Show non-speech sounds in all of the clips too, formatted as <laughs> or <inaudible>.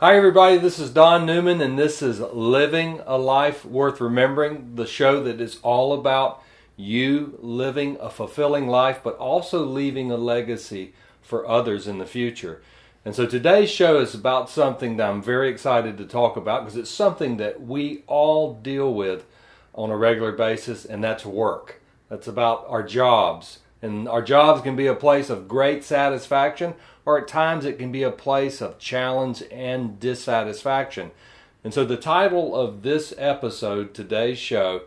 Hi, everybody. This is Don Newman, and this is Living a Life Worth Remembering, the show that is all about you living a fulfilling life, but also leaving a legacy for others in the future. And so today's show is about something that I'm very excited to talk about because it's something that we all deal with on a regular basis, and that's work. That's about our jobs. And our jobs can be a place of great satisfaction, or at times it can be a place of challenge and dissatisfaction. And so the title of this episode, today's show,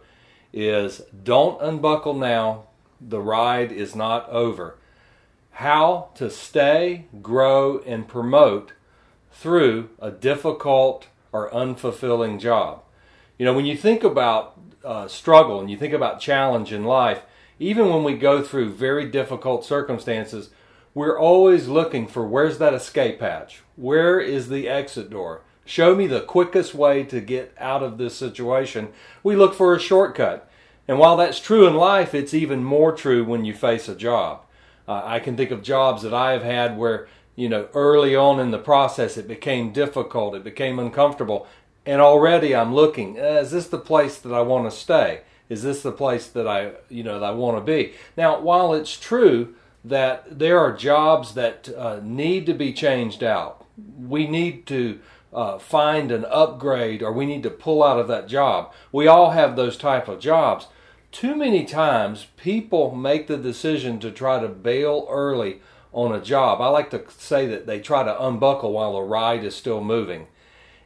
is Don't Unbuckle Now, the Ride is Not Over. How to stay, grow, and promote through a difficult or unfulfilling job. You know, when you think about uh, struggle and you think about challenge in life, even when we go through very difficult circumstances, we're always looking for where's that escape hatch? Where is the exit door? Show me the quickest way to get out of this situation. We look for a shortcut. And while that's true in life, it's even more true when you face a job. Uh, I can think of jobs that I have had where, you know, early on in the process it became difficult, it became uncomfortable, and already I'm looking, uh, is this the place that I want to stay? Is this the place that I, you know, that I want to be? Now, while it's true that there are jobs that uh, need to be changed out, we need to uh, find an upgrade or we need to pull out of that job. We all have those type of jobs. Too many times people make the decision to try to bail early on a job. I like to say that they try to unbuckle while the ride is still moving.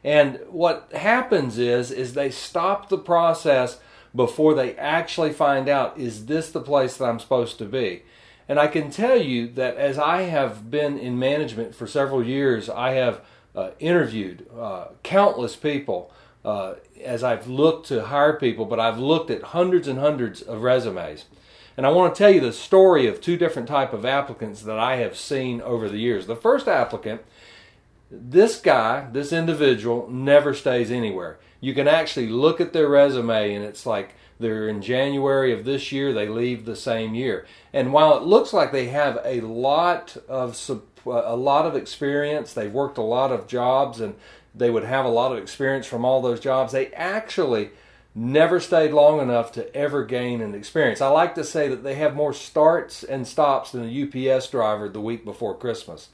And what happens is is they stop the process before they actually find out is this the place that I'm supposed to be? And I can tell you that as I have been in management for several years, I have uh, interviewed uh, countless people uh, as I've looked to hire people, but I've looked at hundreds and hundreds of resumes. And I want to tell you the story of two different type of applicants that I have seen over the years. The first applicant, this guy, this individual never stays anywhere you can actually look at their resume and it's like they're in January of this year, they leave the same year. And while it looks like they have a lot of a lot of experience, they've worked a lot of jobs and they would have a lot of experience from all those jobs, they actually never stayed long enough to ever gain an experience. I like to say that they have more starts and stops than a UPS driver the week before Christmas.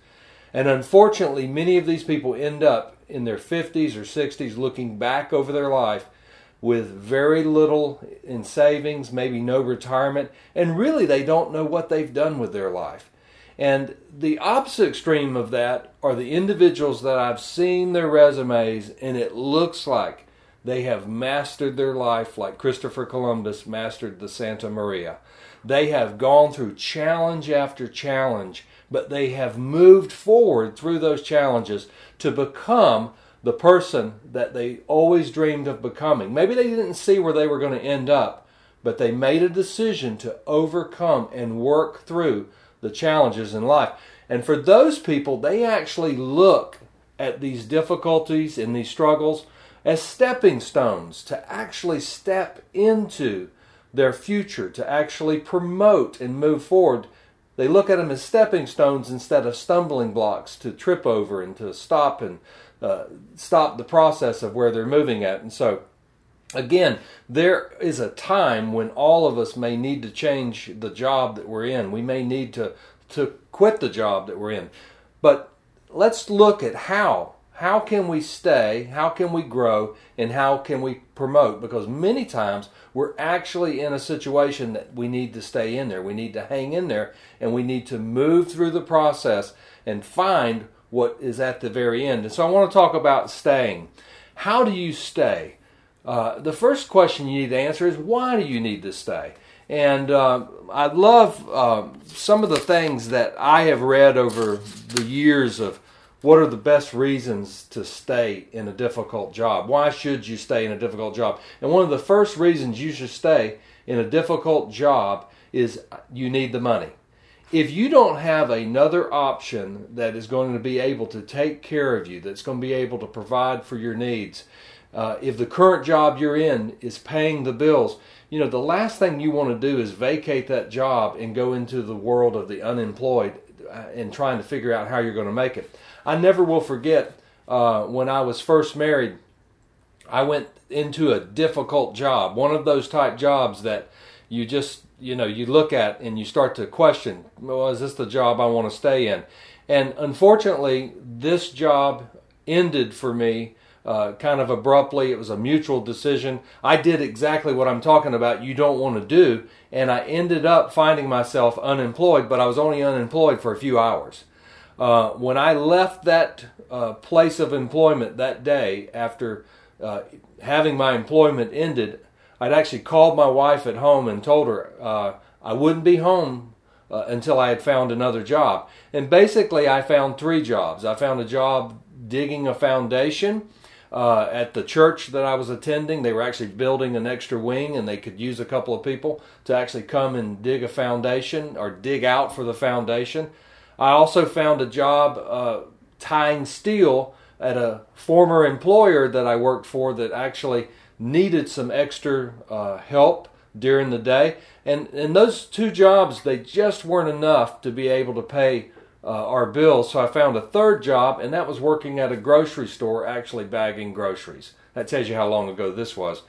And unfortunately, many of these people end up in their 50s or 60s looking back over their life with very little in savings, maybe no retirement, and really they don't know what they've done with their life. And the opposite extreme of that are the individuals that I've seen their resumes and it looks like they have mastered their life like Christopher Columbus mastered the Santa Maria. They have gone through challenge after challenge but they have moved forward through those challenges to become the person that they always dreamed of becoming. Maybe they didn't see where they were going to end up, but they made a decision to overcome and work through the challenges in life. And for those people, they actually look at these difficulties and these struggles as stepping stones to actually step into their future, to actually promote and move forward they look at them as stepping stones instead of stumbling blocks to trip over and to stop and uh, stop the process of where they're moving at. And so, again, there is a time when all of us may need to change the job that we're in. We may need to to quit the job that we're in. But let's look at how how can we stay? How can we grow? And how can we promote? Because many times we're actually in a situation that we need to stay in there. We need to hang in there and we need to move through the process and find what is at the very end. And so I want to talk about staying. How do you stay? Uh, the first question you need to answer is why do you need to stay? And uh, I love uh, some of the things that I have read over the years of what are the best reasons to stay in a difficult job? Why should you stay in a difficult job? And one of the first reasons you should stay in a difficult job is you need the money. If you don't have another option that is going to be able to take care of you, that's going to be able to provide for your needs, uh, if the current job you're in is paying the bills, you know, the last thing you want to do is vacate that job and go into the world of the unemployed and trying to figure out how you're going to make it. I never will forget uh, when I was first married, I went into a difficult job, one of those type jobs that you just you know you look at and you start to question, well, is this the job I want to stay in? And unfortunately, this job ended for me uh, kind of abruptly. It was a mutual decision. I did exactly what I'm talking about. You don't want to do, and I ended up finding myself unemployed. But I was only unemployed for a few hours. Uh, when I left that uh, place of employment that day after uh, having my employment ended, I'd actually called my wife at home and told her uh, I wouldn't be home uh, until I had found another job. And basically, I found three jobs. I found a job digging a foundation. Uh, at the church that I was attending, they were actually building an extra wing and they could use a couple of people to actually come and dig a foundation or dig out for the foundation. I also found a job uh, tying steel at a former employer that I worked for that actually needed some extra uh, help during the day. And, and those two jobs, they just weren't enough to be able to pay uh, our bills. So I found a third job, and that was working at a grocery store, actually bagging groceries. That tells you how long ago this was.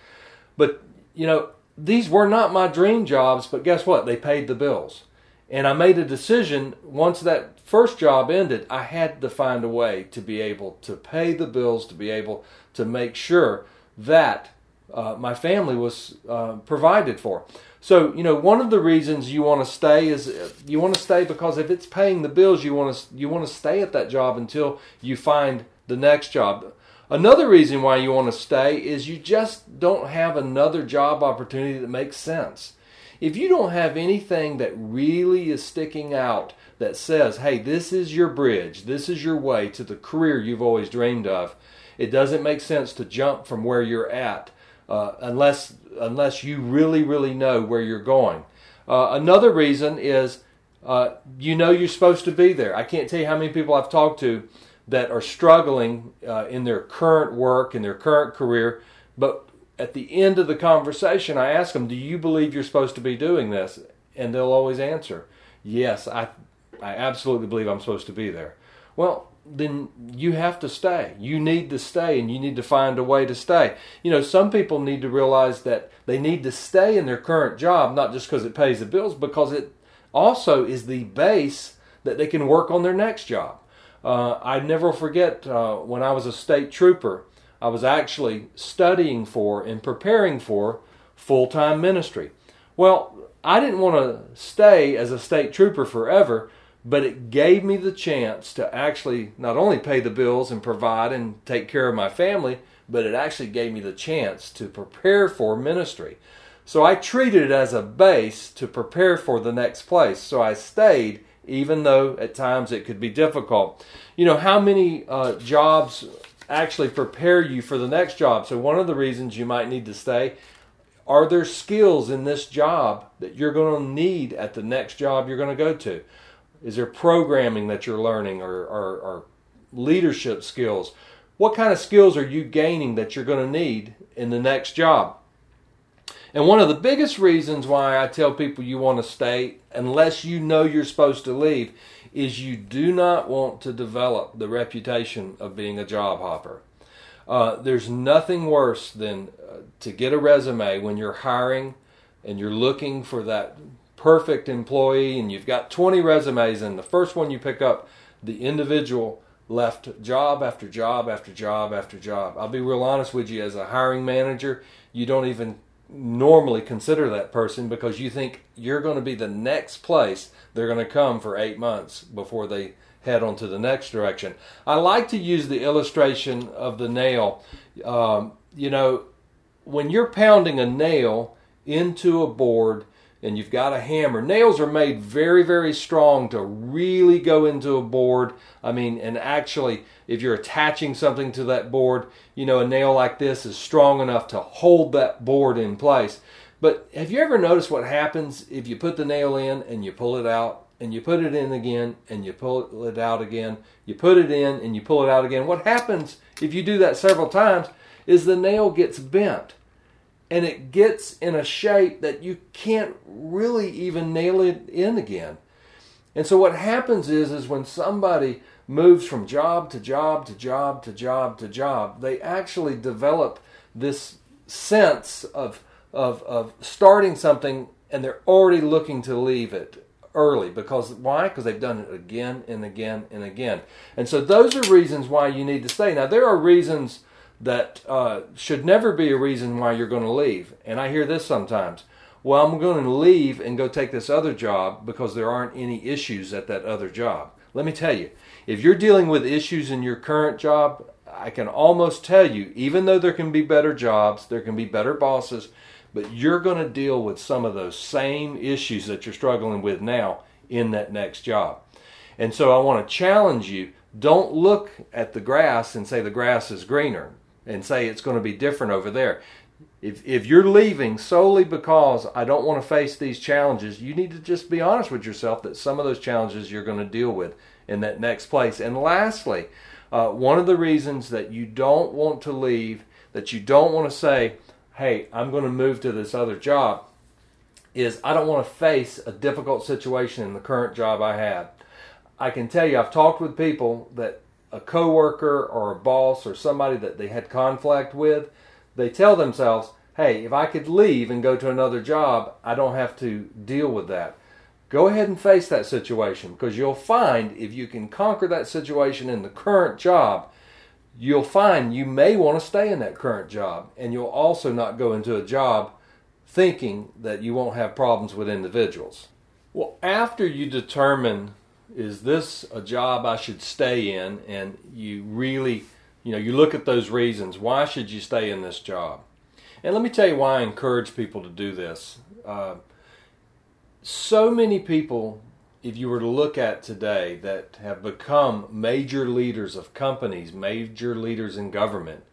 But, you know, these were not my dream jobs, but guess what? They paid the bills. And I made a decision once that first job ended, I had to find a way to be able to pay the bills, to be able to make sure that uh, my family was uh, provided for. So, you know, one of the reasons you want to stay is you want to stay because if it's paying the bills, you want to you want to stay at that job until you find the next job. Another reason why you want to stay is you just don't have another job opportunity that makes sense. If you don't have anything that really is sticking out that says, "Hey, this is your bridge. This is your way to the career you've always dreamed of." It doesn't make sense to jump from where you're at uh, unless unless you really really know where you're going. Uh, another reason is uh, you know you're supposed to be there. I can't tell you how many people I've talked to that are struggling uh, in their current work in their current career, but at the end of the conversation, I ask them, "Do you believe you're supposed to be doing this?" And they'll always answer, "Yes, I I absolutely believe I'm supposed to be there." Well, then you have to stay. You need to stay and you need to find a way to stay. You know, some people need to realize that they need to stay in their current job, not just because it pays the bills, because it also is the base that they can work on their next job. Uh, I never forget uh, when I was a state trooper, I was actually studying for and preparing for full time ministry. Well, I didn't want to stay as a state trooper forever but it gave me the chance to actually not only pay the bills and provide and take care of my family, but it actually gave me the chance to prepare for ministry. So I treated it as a base to prepare for the next place. So I stayed, even though at times it could be difficult. You know, how many uh, jobs actually prepare you for the next job? So one of the reasons you might need to stay are there skills in this job that you're going to need at the next job you're going to go to? Is there programming that you're learning or, or, or leadership skills? What kind of skills are you gaining that you're going to need in the next job? And one of the biggest reasons why I tell people you want to stay, unless you know you're supposed to leave, is you do not want to develop the reputation of being a job hopper. Uh, there's nothing worse than uh, to get a resume when you're hiring and you're looking for that perfect employee and you've got 20 resumes and the first one you pick up the individual left job after job after job after job. I'll be real honest with you as a hiring manager you don't even normally consider that person because you think you're going to be the next place they're going to come for eight months before they head on to the next direction. I like to use the illustration of the nail. Um, you know when you're pounding a nail into a board and you've got a hammer. Nails are made very, very strong to really go into a board. I mean, and actually, if you're attaching something to that board, you know, a nail like this is strong enough to hold that board in place. But have you ever noticed what happens if you put the nail in and you pull it out and you put it in again and you pull it out again? You put it in and you pull it out again. What happens if you do that several times is the nail gets bent and it gets in a shape that you can't really even nail it in again. And so what happens is is when somebody moves from job to job to job to job to job, they actually develop this sense of of of starting something and they're already looking to leave it early because why? Because they've done it again and again and again. And so those are reasons why you need to stay. Now there are reasons that uh, should never be a reason why you're going to leave. And I hear this sometimes. Well, I'm going to leave and go take this other job because there aren't any issues at that other job. Let me tell you, if you're dealing with issues in your current job, I can almost tell you, even though there can be better jobs, there can be better bosses, but you're going to deal with some of those same issues that you're struggling with now in that next job. And so I want to challenge you don't look at the grass and say the grass is greener and say it's going to be different over there. If, if you're leaving solely because I don't want to face these challenges, you need to just be honest with yourself that some of those challenges you're going to deal with in that next place. And lastly, uh, one of the reasons that you don't want to leave, that you don't want to say, hey, I'm going to move to this other job, is I don't want to face a difficult situation in the current job I have. I can tell you, I've talked with people that a coworker or a boss or somebody that they had conflict with, they tell themselves, hey, if I could leave and go to another job, I don't have to deal with that. Go ahead and face that situation because you'll find if you can conquer that situation in the current job, you'll find you may want to stay in that current job and you'll also not go into a job thinking that you won't have problems with individuals. Well, after you determine is this a job I should stay in and you really, you know, you look at those reasons, why should you stay in this job? And let me tell you why I encourage people to do this. Uh, so many people if you were to look at today that have become major leaders of companies, major leaders in government,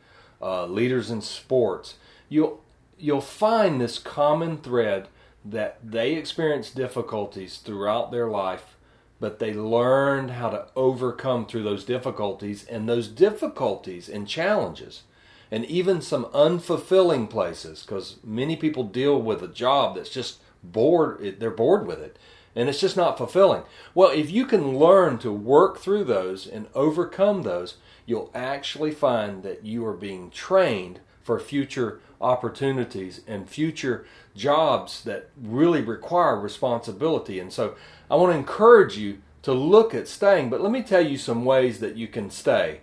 uh, leaders in sports, you'll you'll find this common thread that they experience difficulties throughout their life, but they learned how to overcome through those difficulties and those difficulties and challenges and even some unfulfilling places because many people deal with a job that's just bored they're bored with it and it's just not fulfilling. Well, if you can learn to work through those and overcome those, you'll actually find that you are being trained for future opportunities and future jobs that really require responsibility. And so I want to encourage you to look at staying, but let me tell you some ways that you can stay.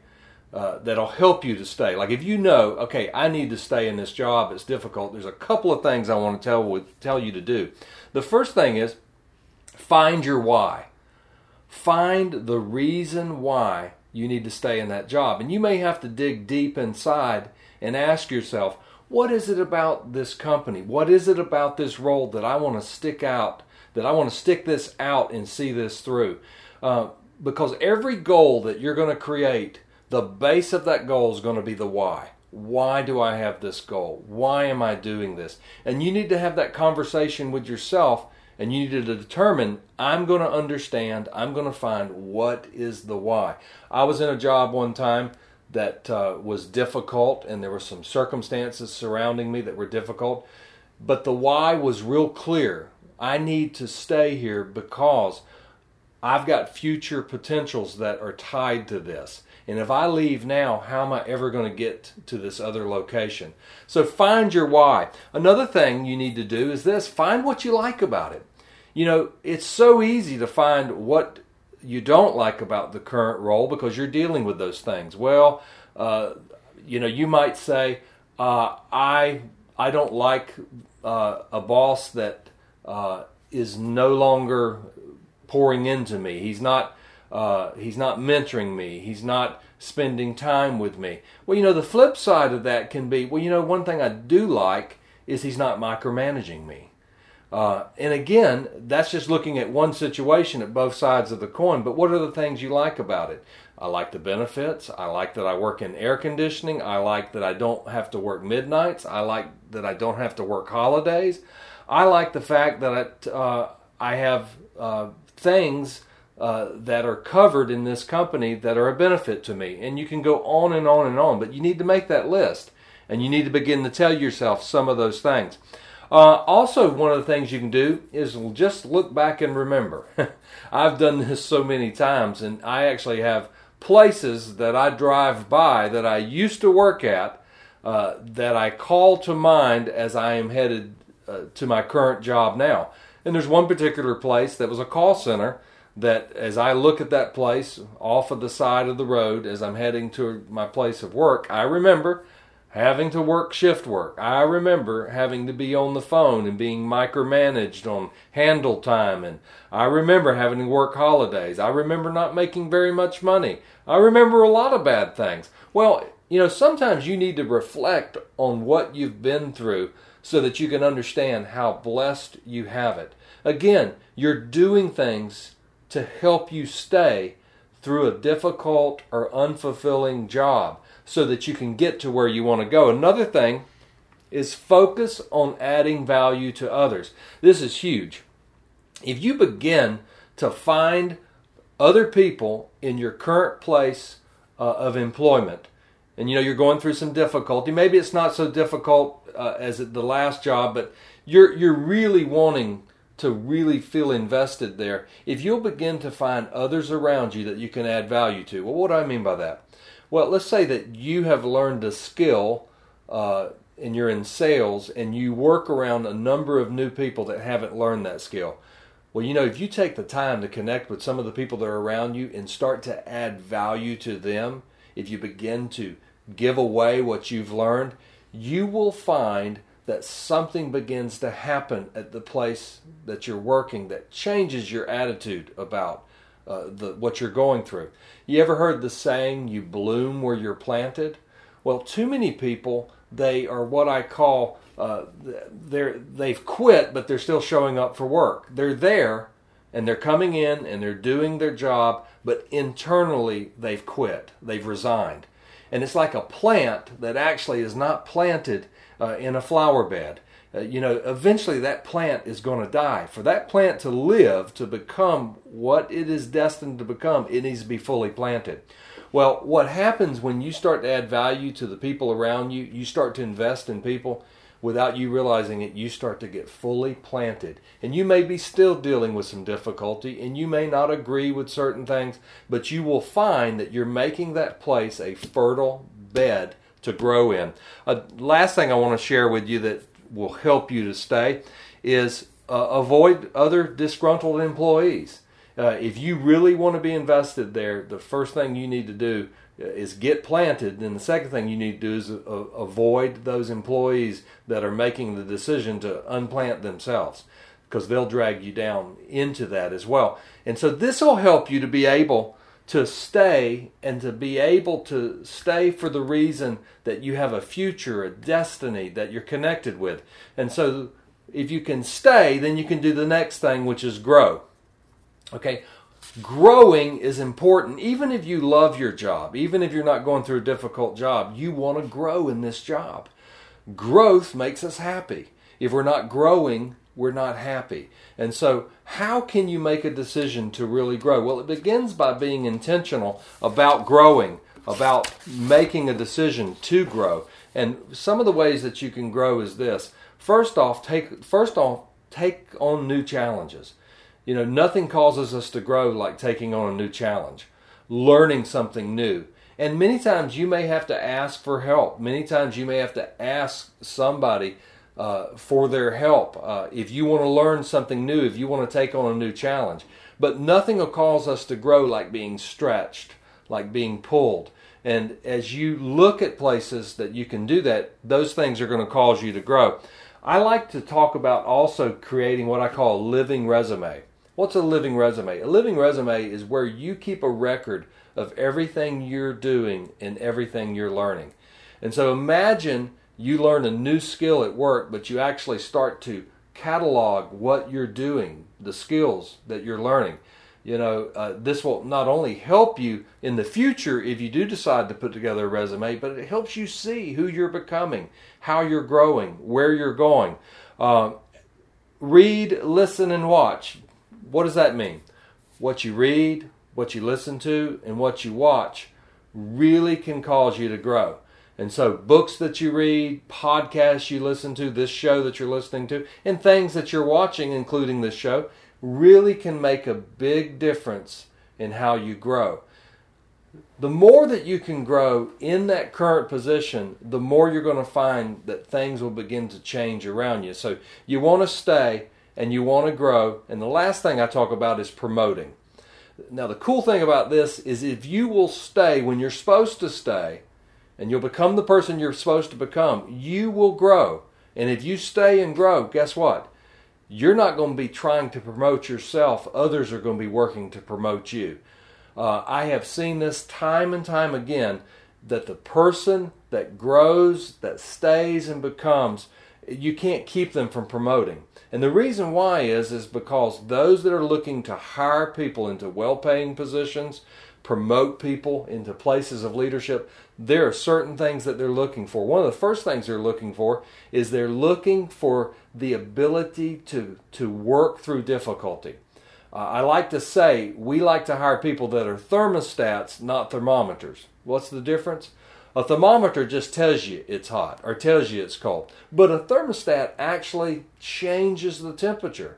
Uh, that'll help you to stay. Like if you know, okay, I need to stay in this job, it's difficult. There's a couple of things I want to tell tell you to do. The first thing is Find your why. Find the reason why you need to stay in that job. And you may have to dig deep inside and ask yourself, what is it about this company? What is it about this role that I want to stick out, that I want to stick this out and see this through? Uh, because every goal that you're going to create, the base of that goal is going to be the why. Why do I have this goal? Why am I doing this? And you need to have that conversation with yourself and you need to determine I'm going to understand, I'm going to find what is the why. I was in a job one time that uh, was difficult, and there were some circumstances surrounding me that were difficult, but the why was real clear. I need to stay here because I've got future potentials that are tied to this. And if I leave now, how am I ever going to get to this other location? So find your why. Another thing you need to do is this find what you like about it. You know, it's so easy to find what you don't like about the current role because you're dealing with those things. Well, uh, you know, you might say, uh, I I don't like uh, a boss that uh, is no longer pouring into me. He's not uh, he's not mentoring me. He's not spending time with me. Well, you know, the flip side of that can be, well, you know, one thing I do like is he's not micromanaging me. Uh, and again, that's just looking at one situation at both sides of the coin. But what are the things you like about it? I like the benefits. I like that I work in air conditioning. I like that I don't have to work midnights. I like that I don't have to work holidays. I like the fact that I, uh, I have uh, things uh, that are covered in this company that are a benefit to me. And you can go on and on and on, but you need to make that list and you need to begin to tell yourself some of those things. Uh, also, one of the things you can do is just look back and remember. <laughs> I've done this so many times, and I actually have places that I drive by that I used to work at uh, that I call to mind as I am headed uh, to my current job now. And there's one particular place that was a call center that as I look at that place off of the side of the road as I'm heading to my place of work, I remember having to work shift work. I remember having to be on the phone and being micromanaged on handle time. And I remember having to work holidays. I remember not making very much money. I remember a lot of bad things. Well, you know, sometimes you need to reflect on what you've been through so that you can understand how blessed you have it. Again, you're doing things to help you stay through a difficult or unfulfilling job so that you can get to where you want to go. Another thing is focus on adding value to others. This is huge. If you begin to find other people in your current place uh, of employment, and you know you're going through some difficulty, maybe it's not so difficult uh, as the last job, but you're you're really wanting to really feel invested there, if you'll begin to find others around you that you can add value to. Well, what do I mean by that? Well, let's say that you have learned a skill uh, and you're in sales and you work around a number of new people that haven't learned that skill. Well, you know, if you take the time to connect with some of the people that are around you and start to add value to them, if you begin to give away what you've learned, you will find that something begins to happen at the place that you're working that changes your attitude about uh, the, what you're going through. You ever heard the saying, you bloom where you're planted? Well, too many people, they are what I call, uh, they're, they've quit, but they're still showing up for work. They're there and they're coming in and they're doing their job, but internally they've quit, they've resigned. And it's like a plant that actually is not planted uh, in a flower bed. Uh, you know, eventually that plant is going to die. For that plant to live, to become what it is destined to become, it needs to be fully planted. Well, what happens when you start to add value to the people around you, you start to invest in people without you realizing it, you start to get fully planted. And you may be still dealing with some difficulty and you may not agree with certain things, but you will find that you're making that place a fertile bed to grow in. Uh, last thing I want to share with you that will help you to stay is uh, avoid other disgruntled employees. Uh, if you really want to be invested there, the first thing you need to do is get planted. Then the second thing you need to do is uh, avoid those employees that are making the decision to unplant themselves because they'll drag you down into that as well. And so this will help you to be able to stay and to be able to stay for the reason that you have a future, a destiny that you're connected with. And so if you can stay, then you can do the next thing, which is grow. Okay? Growing is important. Even if you love your job, even if you're not going through a difficult job, you want to grow in this job. Growth makes us happy. If we're not growing, we're not happy. And so, how can you make a decision to really grow? Well, it begins by being intentional about growing, about making a decision to grow. And some of the ways that you can grow is this. First off, take first off, take on new challenges. You know, nothing causes us to grow like taking on a new challenge, learning something new. And many times you may have to ask for help. Many times you may have to ask somebody uh, for their help. Uh, if you want to learn something new, if you want to take on a new challenge. But nothing will cause us to grow like being stretched, like being pulled. And as you look at places that you can do that, those things are going to cause you to grow. I like to talk about also creating what I call a living resume. What's a living resume? A living resume is where you keep a record of everything you're doing and everything you're learning. And so imagine you learn a new skill at work, but you actually start to catalog what you're doing, the skills that you're learning. You know, uh, this will not only help you in the future if you do decide to put together a resume, but it helps you see who you're becoming, how you're growing, where you're going. Uh, read, listen, and watch. What does that mean? What you read, what you listen to, and what you watch really can cause you to grow. And so, books that you read, podcasts you listen to, this show that you're listening to, and things that you're watching, including this show, really can make a big difference in how you grow. The more that you can grow in that current position, the more you're going to find that things will begin to change around you. So, you want to stay and you want to grow. And the last thing I talk about is promoting. Now, the cool thing about this is if you will stay when you're supposed to stay, and you'll become the person you're supposed to become, you will grow. And if you stay and grow, guess what? You're not going to be trying to promote yourself, others are going to be working to promote you. Uh, I have seen this time and time again that the person that grows, that stays and becomes, you can't keep them from promoting. And the reason why is is because those that are looking to hire people into well-paying positions, promote people into places of leadership, there are certain things that they're looking for. One of the first things they're looking for is they're looking for the ability to, to work through difficulty. Uh, I like to say we like to hire people that are thermostats, not thermometers. What's the difference? A thermometer just tells you it's hot or tells you it's cold, but a thermostat actually changes the temperature.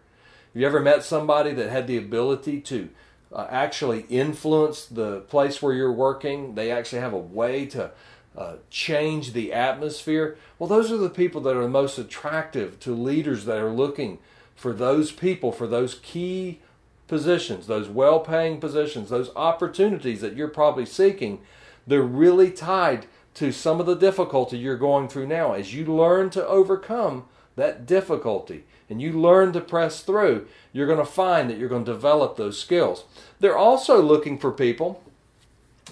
Have you ever met somebody that had the ability to uh, actually influence the place where you're working. They actually have a way to uh, change the atmosphere. Well, those are the people that are most attractive to leaders that are looking for those people, for those key positions, those well paying positions, those opportunities that you're probably seeking. They're really tied to some of the difficulty you're going through now. As you learn to overcome that difficulty and you learn to press through, you're going to find that you're going to develop those skills. They're also looking for people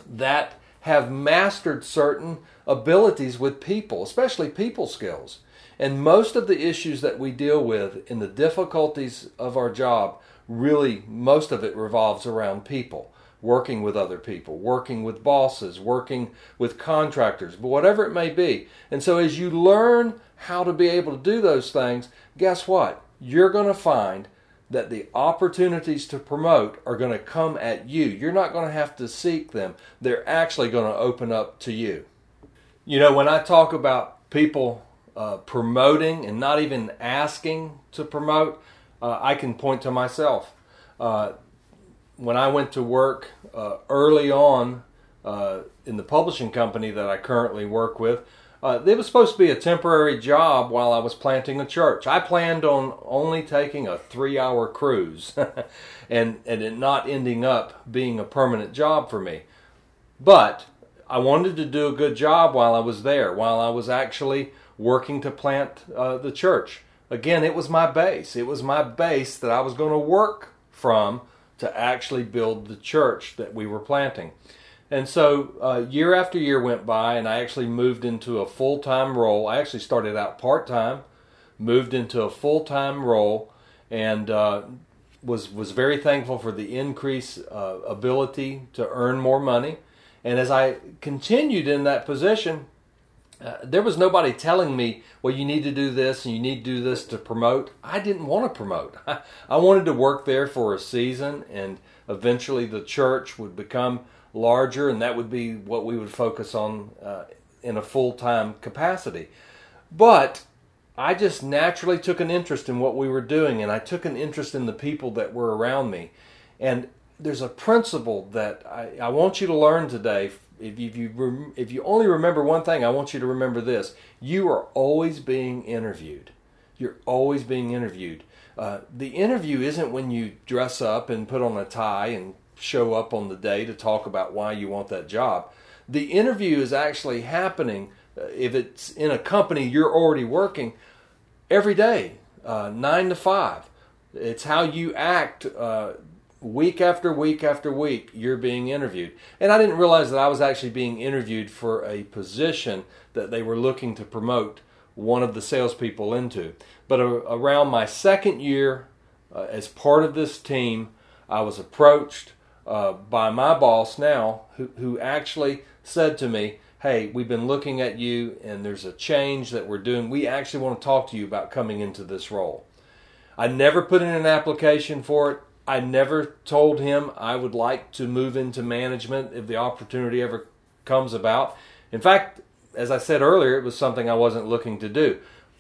that have mastered certain abilities with people, especially people skills. And most of the issues that we deal with in the difficulties of our job, really, most of it revolves around people working with other people, working with bosses, working with contractors, but whatever it may be. And so as you learn how to be able to do those things, guess what? You're going to find that the opportunities to promote are going to come at you. You're not going to have to seek them, they're actually going to open up to you. You know, when I talk about people uh, promoting and not even asking to promote, uh, I can point to myself. Uh, when I went to work uh, early on uh, in the publishing company that I currently work with, uh, it was supposed to be a temporary job while I was planting a church. I planned on only taking a three hour cruise <laughs> and, and it not ending up being a permanent job for me. But I wanted to do a good job while I was there, while I was actually working to plant uh, the church. Again, it was my base. It was my base that I was going to work from to actually build the church that we were planting. And so uh, year after year went by, and I actually moved into a full time role. I actually started out part time, moved into a full time role, and uh, was was very thankful for the increased uh, ability to earn more money. And as I continued in that position, uh, there was nobody telling me, well, you need to do this and you need to do this to promote. I didn't want to promote. <laughs> I wanted to work there for a season, and eventually the church would become larger, and that would be what we would focus on uh, in a full time capacity. But I just naturally took an interest in what we were doing, and I took an interest in the people that were around me. And there's a principle that I, I want you to learn today. If you, if you if you only remember one thing, I want you to remember this: you are always being interviewed. You're always being interviewed. Uh, the interview isn't when you dress up and put on a tie and show up on the day to talk about why you want that job. The interview is actually happening uh, if it's in a company you're already working every day, uh, nine to five. It's how you act uh, week after week after week. You're being interviewed, and I didn't realize that I was actually being interviewed for a position that they were looking to promote one of the salespeople into. But around my second year uh, as part of this team, I was approached uh, by my boss now, who, who actually said to me, Hey, we've been looking at you and there's a change that we're doing. We actually want to talk to you about coming into this role. I never put in an application for it. I never told him I would like to move into management if the opportunity ever comes about. In fact, as I said earlier, it was something I wasn't looking to do.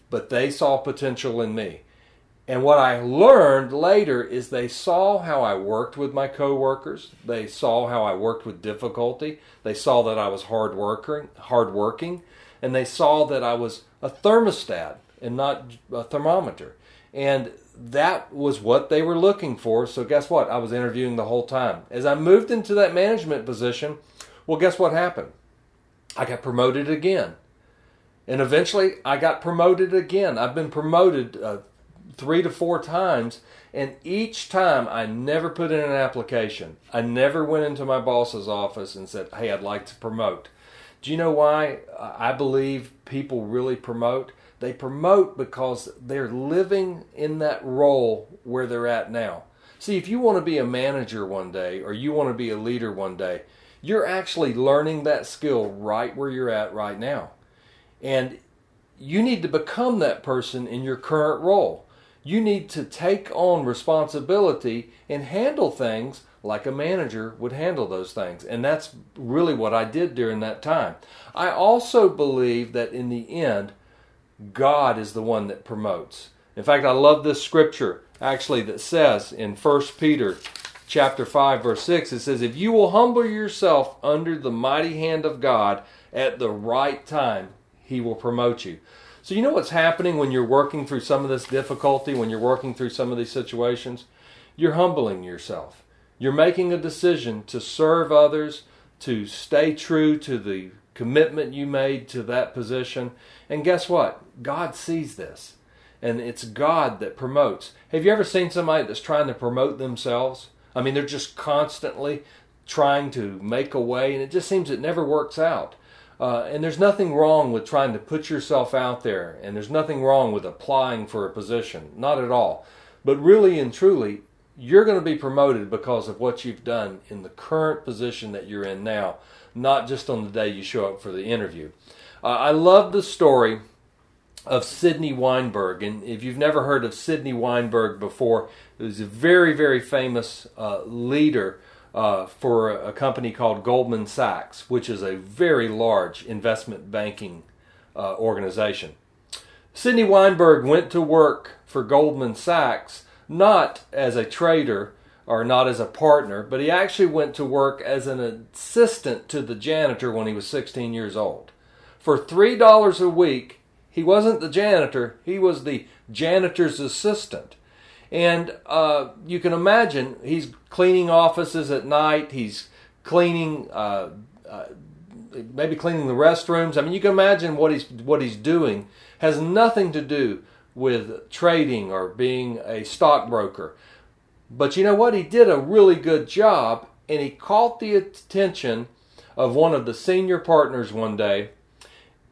But they saw potential in me. And what I learned later is they saw how I worked with my coworkers. They saw how I worked with difficulty. They saw that I was hard working, hard working, and they saw that I was a thermostat and not a thermometer. And that was what they were looking for. So guess what? I was interviewing the whole time. As I moved into that management position, well, guess what happened? I got promoted again. And eventually I got promoted again. I've been promoted uh, three to four times. And each time I never put in an application. I never went into my boss's office and said, hey, I'd like to promote. Do you know why I believe people really promote? They promote because they're living in that role where they're at now. See, if you want to be a manager one day or you want to be a leader one day, you're actually learning that skill right where you're at right now. And you need to become that person in your current role you need to take on responsibility and handle things like a manager would handle those things. And that's really what I did during that time. I also believe that in the end, God is the one that promotes. In fact, I love this scripture actually that says in 1 Peter chapter 5 verse 6 it says if you will humble yourself under the mighty hand of God at the right time he will promote you. So, you know what's happening when you're working through some of this difficulty, when you're working through some of these situations? You're humbling yourself. You're making a decision to serve others, to stay true to the commitment you made to that position. And guess what? God sees this. And it's God that promotes. Have you ever seen somebody that's trying to promote themselves? I mean, they're just constantly trying to make a way, and it just seems it never works out. Uh, and there's nothing wrong with trying to put yourself out there, and there's nothing wrong with applying for a position, not at all. But really and truly, you're going to be promoted because of what you've done in the current position that you're in now, not just on the day you show up for the interview. Uh, I love the story of Sidney Weinberg, and if you've never heard of Sidney Weinberg before, he's a very, very famous uh, leader uh, for a company called Goldman Sachs, which is a very large investment banking uh, organization. Sidney Weinberg went to work for Goldman Sachs not as a trader or not as a partner, but he actually went to work as an assistant to the janitor when he was 16 years old. For $3 a week, he wasn't the janitor, he was the janitor's assistant. And uh, you can imagine he's cleaning offices at night. He's cleaning, uh, uh, maybe cleaning the restrooms. I mean, you can imagine what he's what he's doing has nothing to do with trading or being a stockbroker. But you know what? He did a really good job, and he caught the attention of one of the senior partners one day.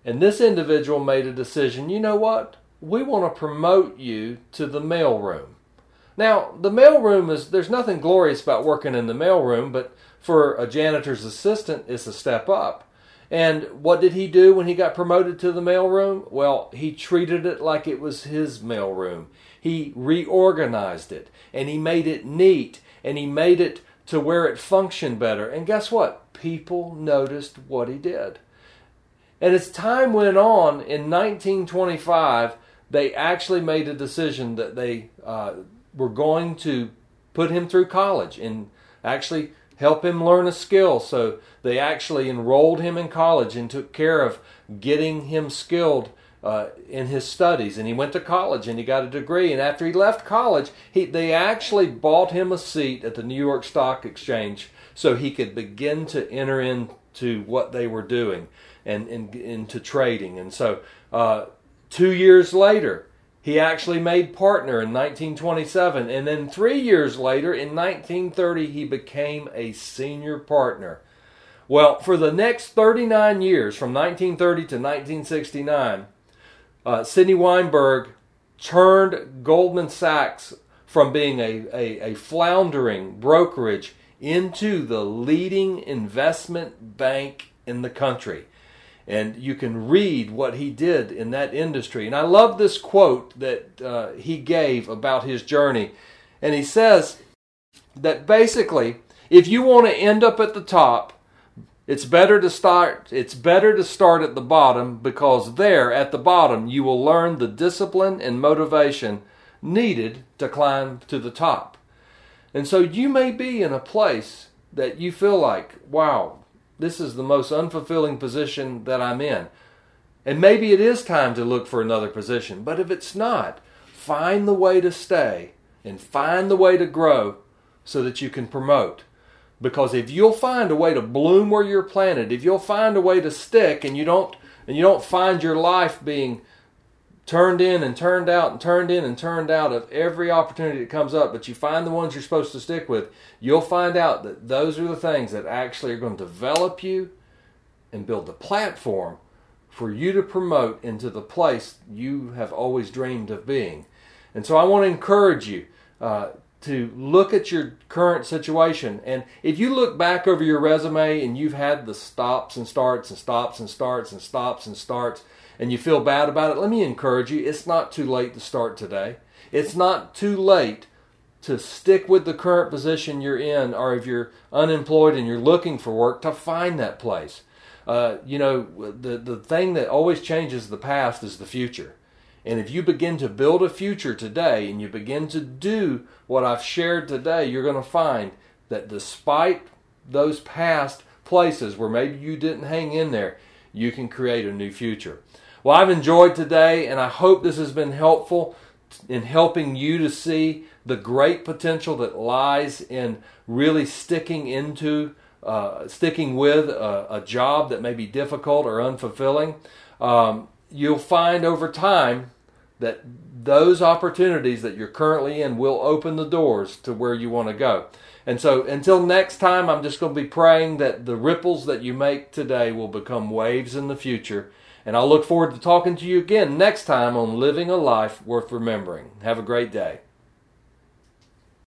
And this individual made a decision. You know what? We want to promote you to the mailroom. Now, the mailroom is, there's nothing glorious about working in the mailroom, but for a janitor's assistant, it's a step up. And what did he do when he got promoted to the mailroom? Well, he treated it like it was his mailroom. He reorganized it and he made it neat and he made it to where it functioned better. And guess what? People noticed what he did. And as time went on, in 1925, they actually made a decision that they uh, were going to put him through college and actually help him learn a skill. So they actually enrolled him in college and took care of getting him skilled uh, in his studies. And he went to college and he got a degree. And after he left college, he, they actually bought him a seat at the New York Stock Exchange so he could begin to enter into what they were doing and, into trading. And so uh, two years later, he actually made partner in 1927, and then three years later, in 1930, he became a senior partner. Well, for the next 39 years, from 1930 to 1969, uh, Sidney Weinberg turned Goldman Sachs from being a, a, a floundering brokerage into the leading investment bank in the country and you can read what he did in that industry. And I love this quote that uh, he gave about his journey. And he says that basically, if you want to end up at the top, It's better to start it's better to start at the bottom because there at the bottom you will learn the discipline and motivation needed to climb to the top. And so you may be in a place that you feel like, wow, this is the most unfulfilling position that I'm in. And maybe it is time to look for another position. But if it's not, find the way to stay and find the way to grow so that you can promote. Because if you'll find a way to bloom where you're planted, if you'll find a way to stick and you don't and you don't find your life being turned in and turned out and turned in and turned out of every opportunity that comes up, but you find the ones you're supposed to stick with, you'll find out that those are the things that actually are going to develop you and build the platform for you to promote into the place you have always dreamed of being. And so I want to encourage you uh, to look at your current situation. And if you look back over your resume and you've had the stops and starts and stops and starts and stops and starts, and you feel bad about it, let me encourage you it's not too late to start today. It's not too late to stick with the current position you're in, or if you're unemployed and you're looking for work, to find that place. Uh, you know, the, the thing that always changes the past is the future. And if you begin to build a future today and you begin to do what I've shared today, you're going to find that despite those past places where maybe you didn't hang in there, you can create a new future. Well, I've enjoyed today, and I hope this has been helpful in helping you to see the great potential that lies in really sticking into, uh, sticking with a, a, job that may be difficult or unfulfilling. Um, you'll find over time that those opportunities that you're currently in will open the doors to where you want to go. And so until next time, I'm just going to be praying that the ripples that you make today will become waves in the future and I'll look forward to talking to you again next time on Living a Life Worth Remembering. Have a great day.